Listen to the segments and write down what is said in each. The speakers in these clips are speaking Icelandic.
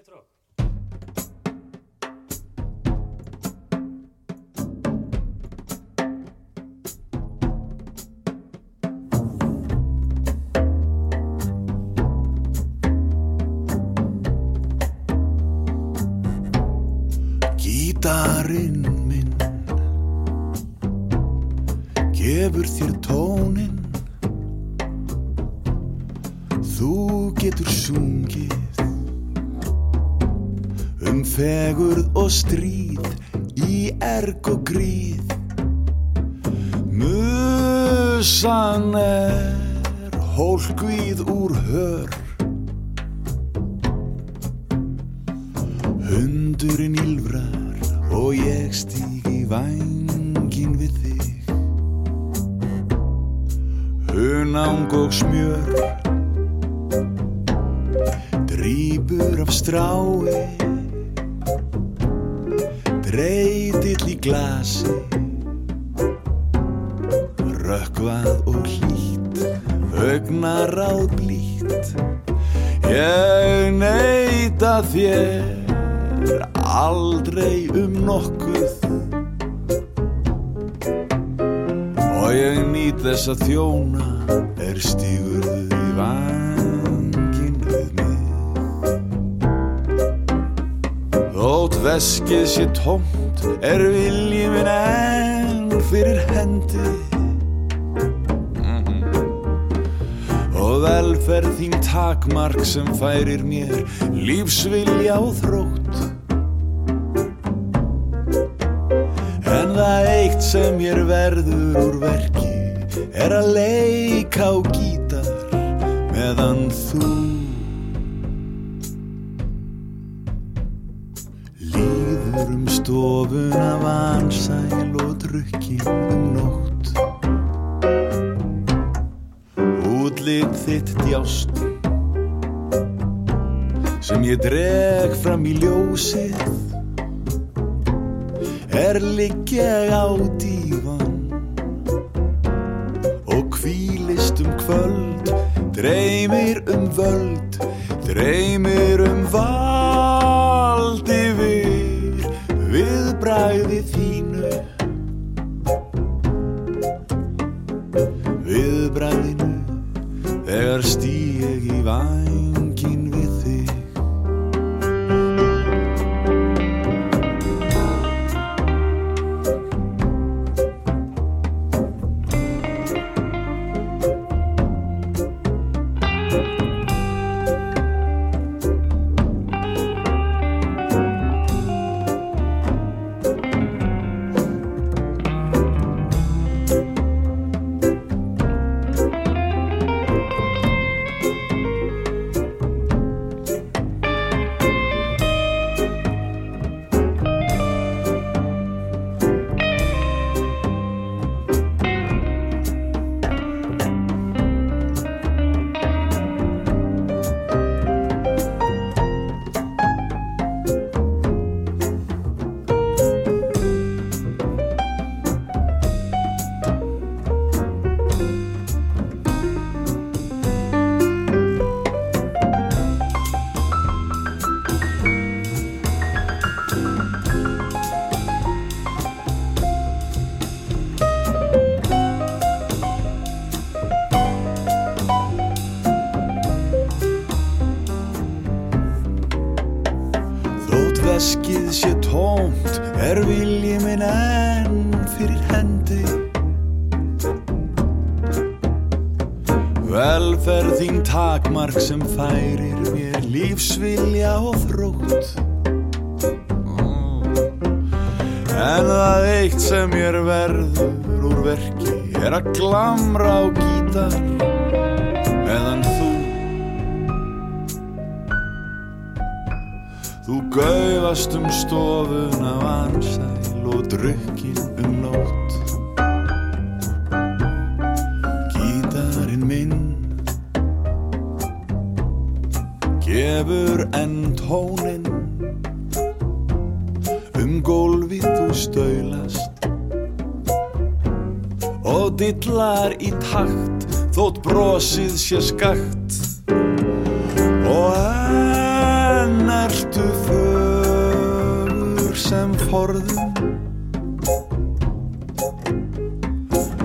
Eitt rók. Gítarinn minn gefur þér tónin Þú getur sungið um fegurð og stríð í erg og gríð. Musan er hólkvíð úr hör. Hundurinn ylfrar og ég stíg í vængin við þig. Hunang og smjör Drýpur af strái Dreytill í glasi. Rökkvað og hlýtt Augnaráð blýtt Ég neita þér aldrei um nokkuð. Og ég nýt þess að þjóna er stígurðu í vangin veskið sé tómt er vilji minn enn fyrir hendi. Og velferð þín takmark sem færir mér lífsvilja og þrótt. En það eitt sem mér verður úr verki er að leika á gítar meðan þú um stofuna vansæl og drukkin um nótt. Útlit þitt djást sem ég dreg fram í ljósið. Er liggja á dívan og kvílist um kvöld dreymir um völd dreymir um vald divine. Er vilji minn enn fyrir hendi? Velferð þín takmark sem færir mér lífsvilja og þrótt En það eitt sem ég verður úr verki er að glamra á gítar meðan þú Þú gauðast um stofuna vansæl og drukkin um nótt. Gítarinn minn gefur enn tónin um gólfið þú staulast og dillar í takt þótt brosið sé skakt forðum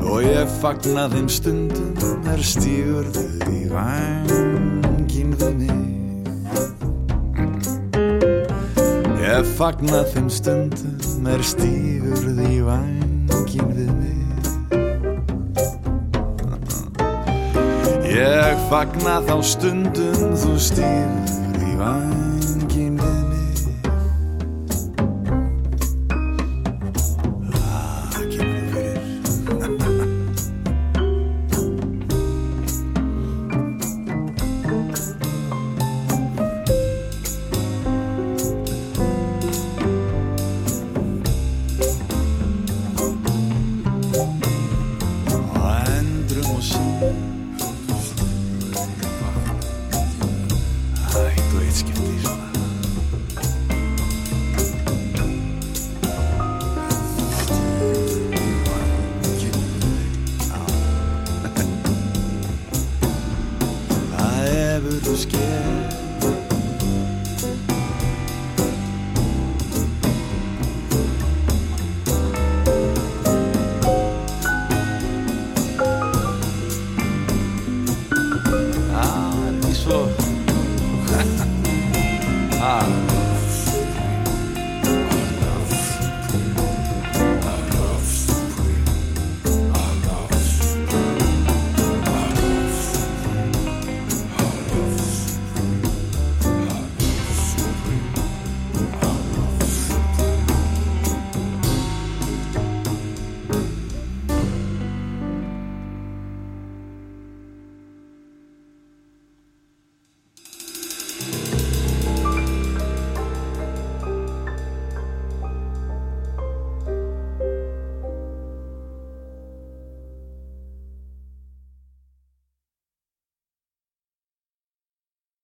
Og ég fagna þeim stundum er stígurðu í vangin við mig. Ég fagna þeim stundum er stígurðu í vangin við mig. Ég fagna þá stundum þú stýr í væn